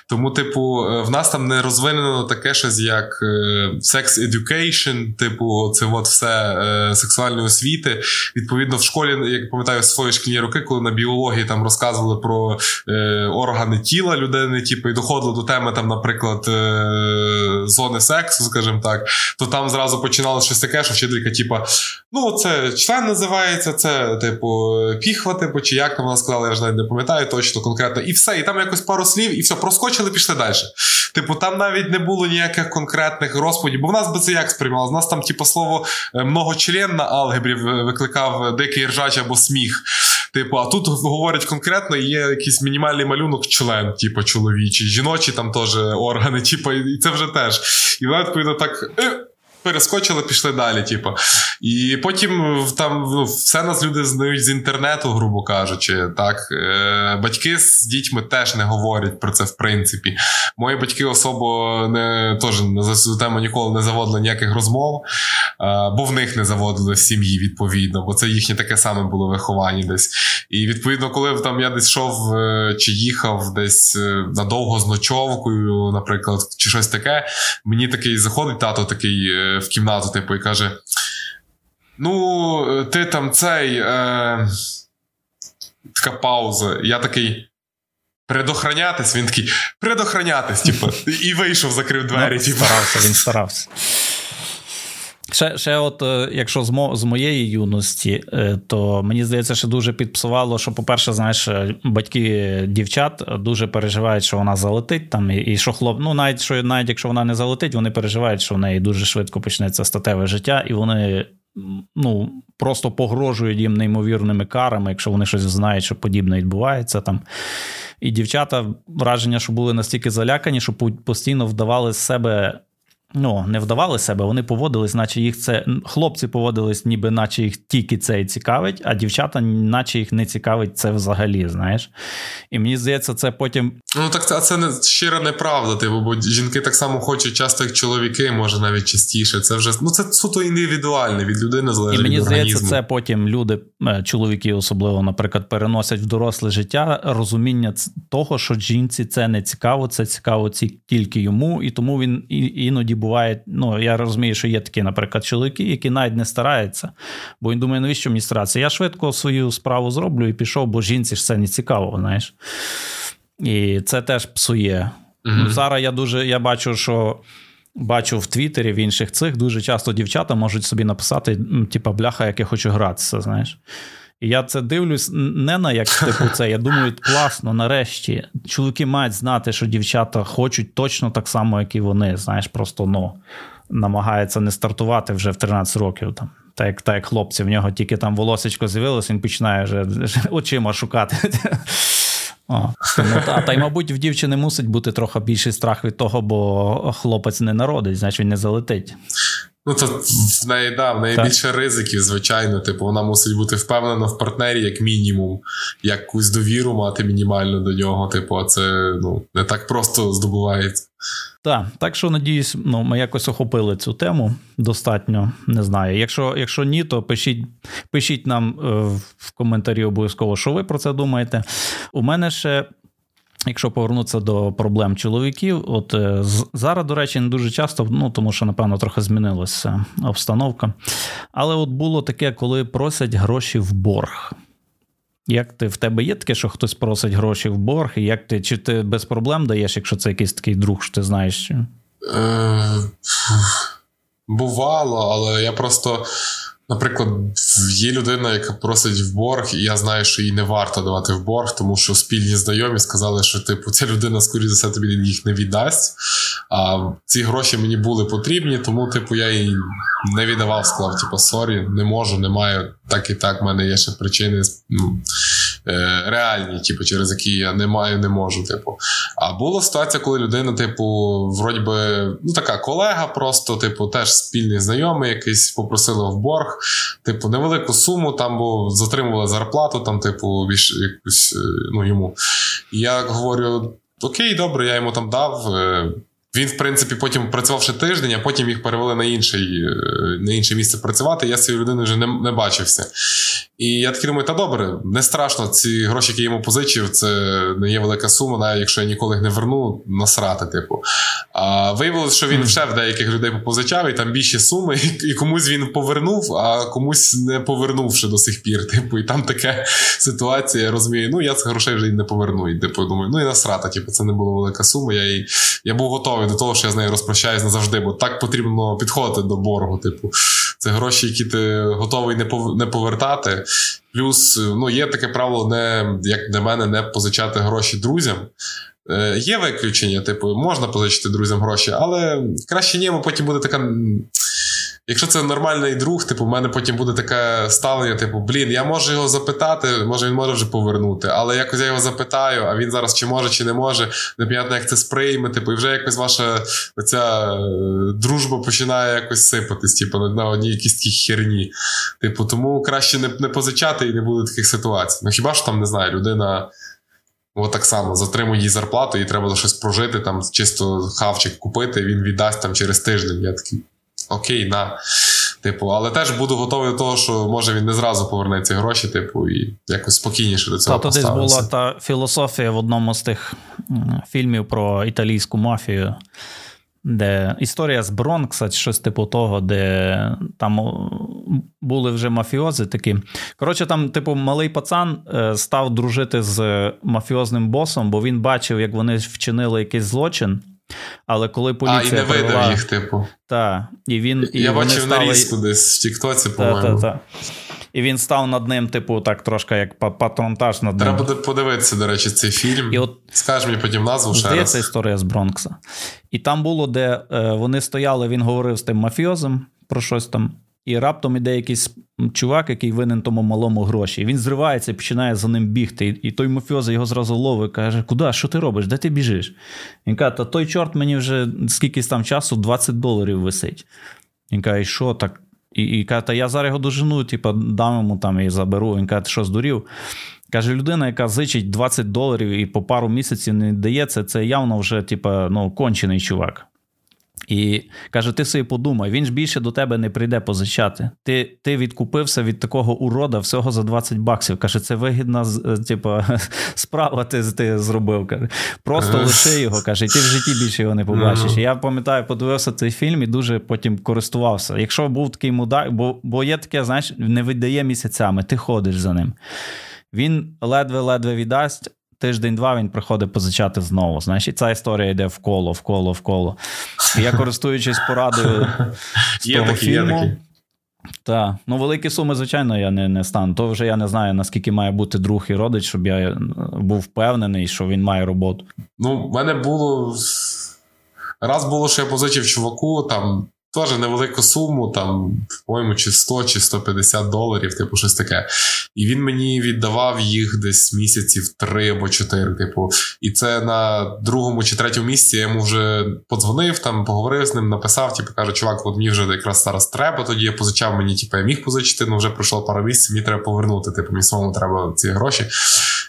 Тому, типу, е, в нас там не розвинено таке щось, як секс education, типу, це от все е, сексуальної освіти. Відповідно, в школі, як пам'ятаю, свої шкільні роки, коли на біології там розказували про органи тіла тіла людини, типу, і доходило до теми, там, наприклад, е, зони сексу, скажімо так, то там зразу починало щось таке, що вчителька, типу, ну, це член називається, це, типу, піхва, типу, чи як там вона сказала, я ж навіть не пам'ятаю точно конкретно. І все, і там якось пару слів, і все, проскочили, пішли далі. Типу, там навіть не було ніяких конкретних розповідей, бо в нас би це як сприймалося? У нас там, типу, слово е, многочлен на алгебрі викликав дикий ржач або сміх. Типу, а тут говорять конкретно, є якийсь мінімальний малюнок член, типу, чоловічий, жіночі там теж органи, типу, і це вже теж. І вона відповідно так. «Е, перескочили, пішли далі. Типу. І потім там ну, все нас люди знають з інтернету, грубо кажучи. Так? Е, Батьки з дітьми теж не говорять про це, в принципі. Мої батьки особо не теж за цю тему ніколи не заводили ніяких розмов, е, бо в них не заводили в сім'ї, відповідно, бо це їхнє таке саме було виховання десь. І відповідно, коли там я десь йшов е, чи їхав десь надовго з ночовкою, наприклад, чи щось таке, мені такий заходить тато такий в кімнату, типу, і каже: Ну, ти там цей. Е... Така пауза. Я такий. Предохранятись, він такий предохранятись, типу, і вийшов, закрив двері. Ну, типу. Старався, він старався. Ще, ще от, е, якщо з, мо, з моєї юності, е, то мені здається, що дуже підпсувало, що, по-перше, знаєш, е, батьки дівчат дуже переживають, що вона залетить там, і, і що хлоп, ну навіть що навіть якщо вона не залетить, вони переживають, що в неї дуже швидко почнеться статеве життя, і вони ну, просто погрожують їм неймовірними карами, якщо вони щось знають, що подібне відбувається там. І дівчата враження, що були настільки залякані, що постійно вдавали з себе ну, не вдавали себе, вони поводились, наче їх це. Хлопці поводились, ніби наче їх тільки це і цікавить, а дівчата, наче їх не цікавить це взагалі, знаєш. І мені здається, це потім. Ну так а це не щира неправда, типу, бо жінки так само хочуть часто, як чоловіки, може навіть частіше. Це вже ну це суто індивідуальне від людини залежить. І мені від здається, це потім люди, е, чоловіки, особливо, наприклад, переносять в доросле життя розуміння того, що жінці це не цікаво, це цікаво тільки йому, і тому він іноді буває. Ну я розумію, що є такі, наприклад, чоловіки, які навіть не стараються. Бо він думає, навіщо мені старатися? Я швидко свою справу зроблю і пішов, бо жінці ж це не цікаво, знаєш. І це теж псує. Mm-hmm. Зараз я дуже я бачу, що. Бачу в Твіттері, в інших цих дуже часто дівчата можуть собі написати, типа, бляха, як я хочу гратися, знаєш. Я це дивлюсь не на як типу це. Я думаю, класно, нарешті. Чоловіки мають знати, що дівчата хочуть точно так само, як і вони. Знаєш, просто ну, намагаються не стартувати вже в 13 років. там. Так як так як хлопці, в нього тільки там волосечко з'явилось, він починає вже очима шукати. О, тому, та, та й, мабуть, в дівчини мусить бути трохи більший страх від того, бо хлопець не народить, значить він не залетить. Ну, то в неї да, в неї так. більше ризиків, звичайно. Типу, вона мусить бути впевнена в партнері, як мінімум, якусь довіру мати мінімально до нього. Типу, а це ну, не так просто здобувається. Так, так що надіюсь, ну, ми якось охопили цю тему достатньо. Не знаю. Якщо якщо ні, то пишіть пишіть нам е, в коментарі обов'язково, що ви про це думаєте. У мене ще Якщо повернутися до проблем чоловіків, от е, зараз, до речі, не дуже часто, ну тому що, напевно, трохи змінилася обстановка. Але от було таке, коли просять гроші в борг. Як ти в тебе є таке, що хтось просить гроші в борг, і як ти, чи ти без проблем даєш, якщо це якийсь такий друг, що ти знаєш? Е, бувало, але я просто. Наприклад, є людина, яка просить в борг, і я знаю, що їй не варто давати в борг, тому що спільні знайомі сказали, що типу ця людина, скоріше за все, тобі їх не віддасть. А ці гроші мені були потрібні, тому, типу, я їй не віддавав, сказав, типу, sorry, не можу, не маю. Так і так, в мене є ще причини ну, реальні, типу, через які я не маю, не можу. Типу. А була ситуація, коли людина, типу, вроді би, ну така колега, просто, типу, теж спільний знайомий, якийсь попросила в борг, типу, невелику суму, там бо затримували зарплату, там, типу, більш якусь е, ну, йому. І я говорю: Окей, добре, я йому там дав. Він, в принципі, потім працював ще тиждень, а потім їх перевели на інший, е, на інше місце працювати. Я цієї людини вже не не бачився. І я такий думаю, та добре, не страшно. Ці гроші, які я йому позичив, це не є велика сума, навіть якщо я ніколи їх не верну, насрати, типу. А виявилося, що він вже в деяких людей позичав, і там більші суми, і комусь він повернув, а комусь не повернувши до сих пір. Типу, і там така ситуація, я розумію, ну я цих грошей вже й не поверну. І типу, думаю, ну і насрата, типу, це не була велика сума. Я я був готовий до того, що я з нею розпрощаюсь назавжди, бо так потрібно підходити до боргу. Типу, це гроші, які ти готовий не повертати. Плюс ну, є таке правило, не як для мене, не позичати гроші друзям. Е, Є виключення, типу, можна позичити друзям гроші, але краще ні, бо потім буде така Якщо це нормальний друг, типу, в мене потім буде таке ставлення, типу, блін, я можу його запитати, може він може вже повернути, але якось я його запитаю, а він зараз чи може, чи не може, непонятно, як це сприйме, типу, і вже якось ваша оця е, дружба починає якось сипатись, типу, на одній якійсь такій херні. Типу, тому краще не, не позичати і не буде таких ситуацій. Ну хіба ж там не знаю, людина. От так само затримує їй зарплату, і треба щось прожити, там чисто хавчик купити, він віддасть там через тиждень. Я такий окей, на. Типу, але теж буду готовий до того, що може він не зразу поверне ці гроші, типу, і якось спокійніше до цього. Та десь була та філософія в одному з тих фільмів про італійську мафію, де історія з Бронкса, щось типу того, де там були вже мафіози такі. Коротше, там, типу, малий пацан е, став дружити з мафіозним босом, бо він бачив, як вони вчинили якийсь злочин. Але коли поліція. А, і не видав їх, типу. Та, І він, і Я бачив стали... нарізку десь в Тіктоці, по-моєму. Та, та, І він став над ним, типу, так трошки як патронтаж над ним. Треба подивитися, до речі, цей фільм. І от Скаж мені потім назву ще раз. Це історія з Бронкса. І там було, де е, вони стояли, він говорив з тим мафіозом про щось там. І раптом іде якийсь чувак, який винен тому малому гроші. Він зривається і починає за ним бігти. І той мафіоза його зразу ловить, каже: Куди? Що ти робиш? Де ти біжиш? Він каже, та той чорт мені вже скільки там часу 20 доларів висить. Він каже, що так? І, і каже, та я зараз його дожену, типу, дам йому там і заберу. Він каже, що здурів? Каже, людина, яка зичить 20 доларів і по пару місяців не дається, це явно вже, типу, ну, кончений чувак. І каже: ти собі подумай, він ж більше до тебе не прийде позичати. Ти ти відкупився від такого урода всього за 20 баксів. Каже, це вигідна типу, справа ти ти зробив. Каже, Просто лиши його. Каже, і ти в житті більше його не побачиш. І Я пам'ятаю, подивився цей фільм і дуже потім користувався. Якщо був такий мудак, бо бо є таке, знаєш, не видає місяцями, ти ходиш за ним. Він ледве-ледве віддасть, тиждень-два він приходить позичати знову. Знаєш, і ця історія йде в коло, в коло, в коло. І я користуючись порадою з є того такі, фільму. Так, ну великі суми, звичайно, я не не стану. То вже я не знаю, наскільки має бути друг і родич, щоб я був впевнений, що він має роботу. Ну, в мене було. Раз було, що я позичив чуваку, там Теж невелику суму, там, по-моєму, чи 100 чи 150 доларів, типу, щось таке. І він мені віддавав їх десь місяців 3 або 4, типу. І це на другому чи третьому місці я йому вже подзвонив, там, поговорив з ним, написав, типу, каже, чувак, от мені вже якраз зараз треба. Тоді я позичав мені, типу, я міг позичити, ну вже пройшло пару місяців, мені треба повернути. Типу, мені самому треба ці гроші.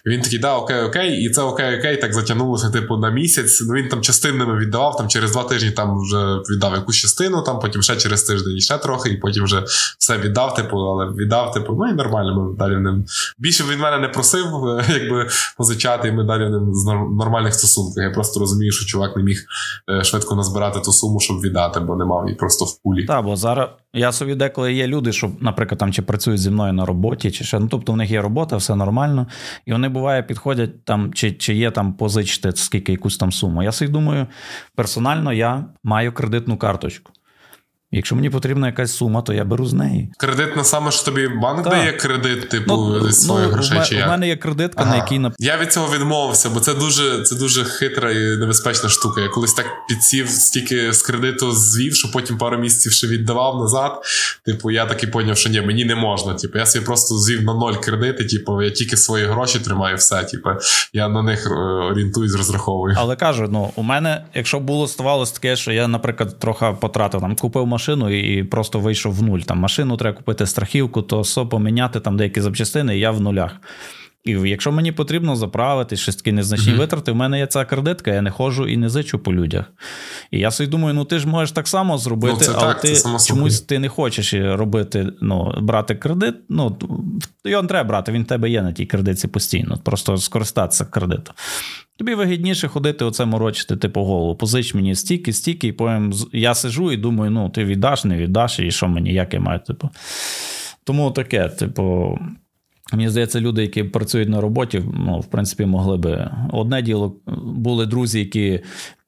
Він такий, да, окей, окей, і це окей, окей, так затягнулося, типу, на місяць. Ну він там частинами віддавав, там через два тижні там вже віддав якусь частину, там потім ще через тиждень ще трохи, і потім вже все віддав, типу, але віддав, типу, ну і нормально. Ми далі ним. Більше він мене не просив, якби позичати, і ми далі ним з нормальних стосунках. Я просто розумію, що чувак не міг е, швидко назбирати ту суму, щоб віддати, бо не мав її просто в пулі. Так, бо зараз я собі деколи є люди, що, наприклад, там чи працюють зі мною на роботі, чи ще ну, тобто в них є робота, все нормально, і вони буває підходять там, чи чи є там позичити скільки якусь там суму. Я собі думаю, персонально я маю кредитну карточку. Якщо мені потрібна якась сума, то я беру з неї. Кредитна саме що тобі банк так. дає кредит, типу ну, своїх ну, грошей. чи як? У мене є кредитка, ага. на якій на я від цього відмовився, бо це дуже це дуже хитра і небезпечна штука. Я колись так підсів, стільки з кредиту звів, що потім пару місяців ще віддавав назад. Типу, я таки поняв, що ні, мені не можна. Типу, я собі просто звів на ноль кредити. Типу, я тільки свої гроші тримаю, все. Типу, я на них е, орієнтуюсь, розраховую. Але кажу: ну у мене, якщо було ставалося таке, що я, наприклад, трохи потратив там, купив машину і просто вийшов в нуль. Там машину треба купити страхівку, то СО поміняти там деякі запчастини, і я в нулях. І якщо мені потрібно заправити щось такі незначні mm-hmm. витрати, в мене є ця кредитка, я не ходжу і не зичу по людях. І я собі думаю, ну ти ж можеш так само зробити, ну, але так, ти чомусь ти не хочеш робити, ну, брати кредит. Ну, його не треба брати, він в тебе є на тій кредитці постійно, просто скористатися кредитом. Тобі вигідніше ходити, оце морочити, типу, голову. Позич мені стільки, стільки, і потім я сижу і думаю, ну, ти віддаш, не віддаш, і що мені, як я маю, типу. Тому таке, типу. Мені здається, люди, які працюють на роботі, ну, в принципі, могли би. Одне діло, були друзі, які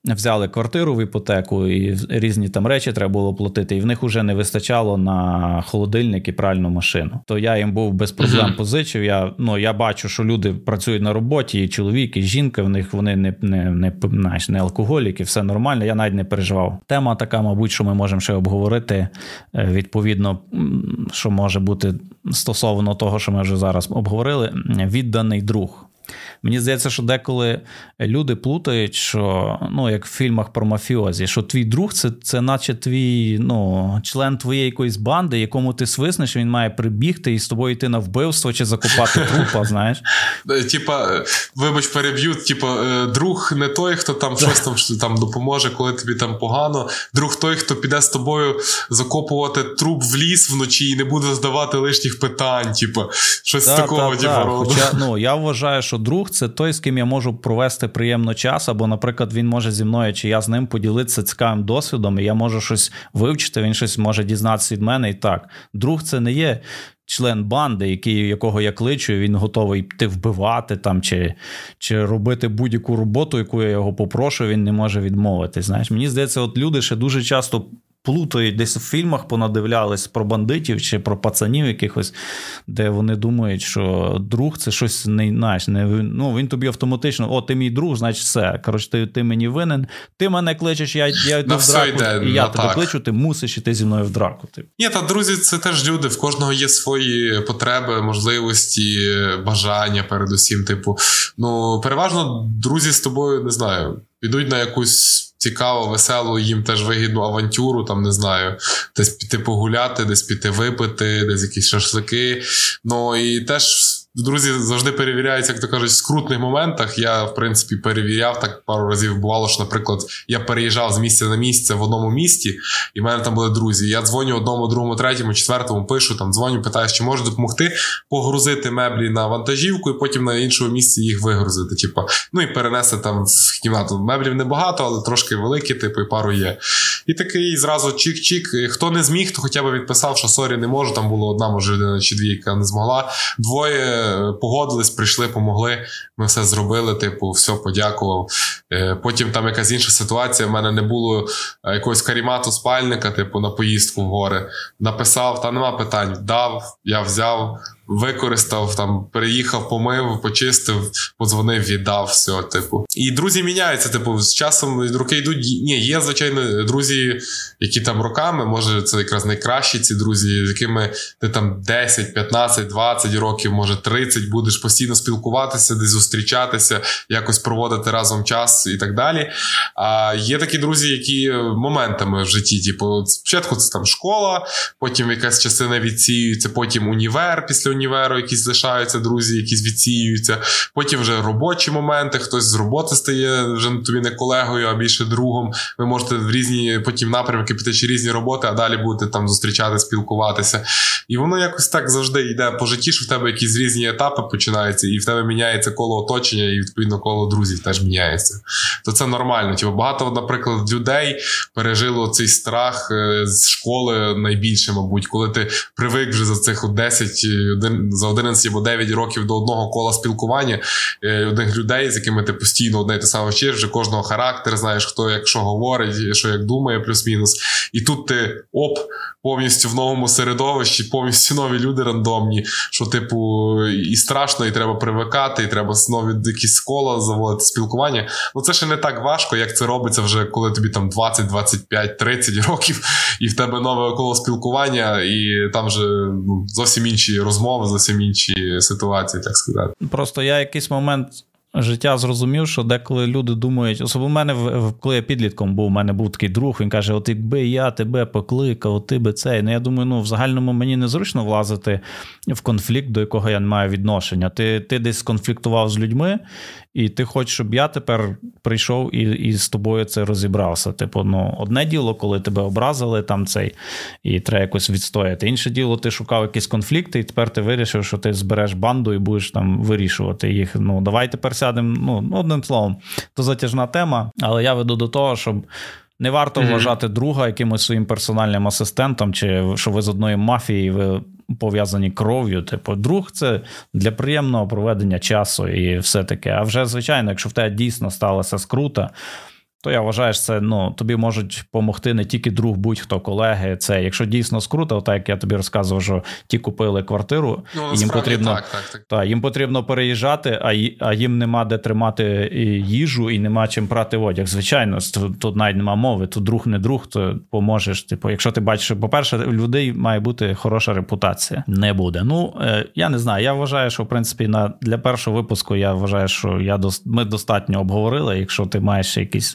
взяли квартиру в іпотеку, і різні там речі треба було платити, і в них вже не вистачало на холодильник і пральну машину. То я їм був без проблем позичив. Я ну я бачу, що люди працюють на роботі, і чоловік, і жінка. В них вони не не, не, знаєш, не алкоголіки, все нормально. Я навіть не переживав. Тема така, мабуть, що ми можемо ще обговорити е, відповідно, що може бути стосовно того, що ми вже зараз обговорили. Відданий друг. Мені здається, що деколи люди плутають, що ну, як в фільмах про мафіозі, що твій друг це це наче твій ну, член твоєї якоїсь банди, якому ти свиснеш, він має прибігти і з тобою йти на вбивство чи закопати трупа, знаєш. Е, типа, е, вибач, переб'ють, типа, е, друг не той, хто там щось там там допоможе, коли тобі там погано. Друг той, хто піде з тобою закопувати труп в ліс вночі і не буде задавати лишніх питань. Типа, щось да, такого, да, типу, да. Хоча ну, я вважаю, що друг це той, з ким я можу провести приємно час, або, наприклад, він може зі мною, чи я з ним поділитися цікавим досвідом, і я можу щось вивчити, він щось може дізнатися від мене. І так, друг це не є. Член банди, який, якого я кличу, він готовий йти вбивати там, чи чи робити будь-яку роботу, яку я його попрошу, він не може відмовити. Знаєш, Мені здається, от люди ще дуже часто плутають десь в фільмах, понадивлялись про бандитів чи про пацанів якихось, де вони думають, що друг це щось не знаєш, не ну він тобі автоматично, о, ти мій друг, значить все. Коротше, ти ти мені винен, ти мене кличеш, я я йду в драку, йде, і я тебе так. кличу, ти мусиш іти зі мною в драку. Ти. Ні, та друзі, це теж люди. В кожного є свої потреби, можливості, бажання, передусім. Типу, ну переважно друзі з тобою не знаю, підуть на якусь цікаво, веселу, їм теж вигідну авантюру, там не знаю, десь піти погуляти, десь піти випити, десь якісь шашлики. Ну і теж друзі завжди перевіряються, як то кажуть, в скрутних моментах. Я, в принципі, перевіряв так пару разів. Бувало, що, наприклад, я переїжджав з місця на місце в одному місті, і в мене там були друзі. Я дзвоню одному, другому, третьому, четвертому, пишу там, дзвоню, питаю, чи можу допомогти погрузити меблі на вантажівку і потім на іншому місці їх вигрузити. Типу, ну і перенести там в кімнату. Меблів небагато, але трошки великі, типу, і пару є. І такий зразу чик-чик. Хто не зміг, то хоча б відписав, що sorry, не можу. Там було одна, може, людина чи дві, яка не змогла. Двоє погодились, прийшли, помогли. Ми все зробили. Типу, все подякував. Е, потім там якась інша ситуація. В мене не було е, якогось карімату спальника, типу, на поїздку в гори. Написав, та нема питань. Дав, я взяв використав, там переїхав, помив, почистив, подзвонив, віддав все. Типу. І друзі міняються. Типу, з часом руки йдуть. Ні, є, звичайно, друзі, які там роками, може, це якраз найкращі ці друзі, з якими ти там 10, 15, 20 років, може 30 будеш постійно спілкуватися, десь зустрічатися, якось проводити разом час і так далі. А є такі друзі, які моментами в житті, типу, спочатку це там школа, потім якась частина відсіюється, потім універ після універу, якісь лишаються друзі, якісь відсіюються. Потім вже робочі моменти, хтось з роботи стає вже тобі не колегою, а більше другом. Ви можете в різні потім напрямки піти чи різні роботи, а далі будете там зустрічати, спілкуватися. І воно якось так завжди йде по житті, що в тебе якісь різні етапи починаються, і в тебе міняється коло оточення, і відповідно коло друзів теж міняється. То це нормально. Типу, багато, наприклад, людей пережило цей страх е, з школи найбільше, мабуть, коли ти привик вже за цих 10 за 11 або 9 років до одного кола спілкування е, одних людей, з якими ти постійно одне і те саме вчиш, вже кожного характер, знаєш, хто як що говорить, що як думає, плюс-мінус. І тут ти оп, повністю в новому середовищі, повністю нові люди рандомні, що, типу, і страшно, і треба привикати, і треба знову якісь кола заводити спілкування. Ну це ще не так важко, як це робиться вже коли тобі там 20, 25, 30 років, і в тебе нове коло спілкування, і там вже ну, зовсім інші розмови, зовсім інші ситуації, так сказати. Просто я якийсь момент життя зрозумів, що деколи люди думають, особливо в мене, коли я підлітком був, у мене був такий друг, він каже: От якби я тебе покликав, ти би цей. Ну я думаю, ну в загальному мені незручно влазити в конфлікт, до якого я не маю відношення. Ти ти десь конфліктував з людьми, і ти хочеш, щоб я тепер прийшов і і з тобою це розібрався. Типу, ну, одне діло, коли тебе образили там цей, і треба якось відстояти. Інше діло, ти шукав якісь конфлікти, і тепер ти вирішив, що ти збереш банду і будеш там вирішувати їх. Ну, давай тепер сядемо. Ну, одним словом, то затяжна тема, але я веду до того, щоб. Не варто mm-hmm. вважати друга якимось своїм персональним асистентом, чи що ви з одної мафії ви пов'язані кров'ю. Типу, друг це для приємного проведення часу і все таке. А вже, звичайно, якщо в тебе дійсно сталася скрута, то я вважаю, що це ну тобі можуть допомогти не тільки друг, будь-хто колеги. Це якщо дійсно скруто, так як я тобі розказував, що ті купили квартиру, Ну, і їм потрібно так, так, так. та їм потрібно переїжджати, а а їм нема де тримати їжу і нема чим прати одяг. Звичайно, тут, тут навіть нема мови. Тут друг не друг, то поможеш. Типу, якщо ти бачиш, по-перше, у людей має бути хороша репутація. Не буде. Ну е, я не знаю. Я вважаю, що в принципі на для першого випуску я вважаю, що я дос, ми достатньо обговорили. Якщо ти маєш якісь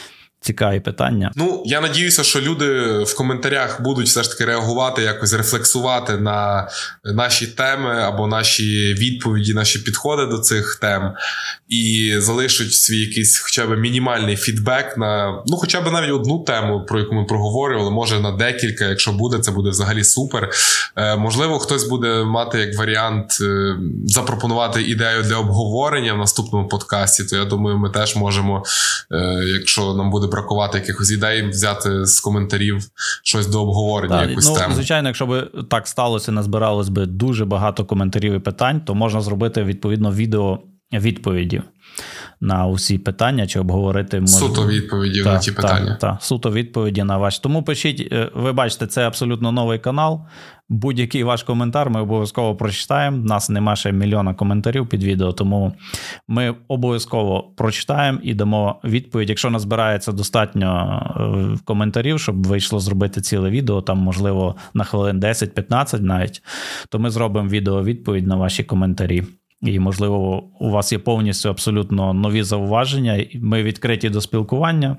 цікаві питання. Ну, я надіюся, що люди в коментарях будуть все ж таки реагувати, якось рефлексувати на наші теми або наші відповіді, наші підходи до цих тем, і залишать свій якийсь хоча б мінімальний фідбек на ну, хоча б навіть одну тему, про яку ми проговорювали, може на декілька. Якщо буде, це буде взагалі супер. Е, можливо, хтось буде мати як варіант е, запропонувати ідею для обговорення в наступному подкасті. То я думаю, ми теж можемо, е, якщо нам буде бракувати якихось ідей, взяти з коментарів щось до обговорення, Так, якусь ну, тему. звичайно, якщо б так сталося, назбиралось би дуже багато коментарів і питань, то можна зробити відповідно відео відповіді на усі питання чи обговорити може- Суто відповіді на ті питання. Так, так, суто відповіді на ваші. Тому пишіть, е, ви бачите, це абсолютно новий канал. Будь-який ваш коментар ми обов'язково прочитаємо. У нас нема ще мільйона коментарів під відео, тому ми обов'язково прочитаємо і дамо відповідь. Якщо назбирається достатньо е, коментарів, щоб вийшло зробити ціле відео, там, можливо, на хвилин 10-15 навіть, то ми зробимо відео відповідь на ваші коментарі. І, можливо, у вас є повністю абсолютно нові зауваження. Ми відкриті до спілкування.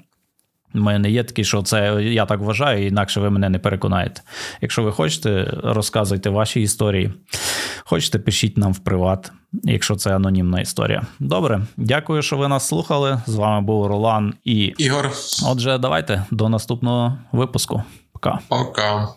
Ми не є такі, що це я так вважаю, інакше ви мене не переконаєте. Якщо ви хочете, розказуйте ваші історії. Хочете, пишіть нам в приват, якщо це анонімна історія. Добре, дякую, що ви нас слухали. З вами був Ролан. І Ігор, отже, давайте до наступного випуску. Пока. пока.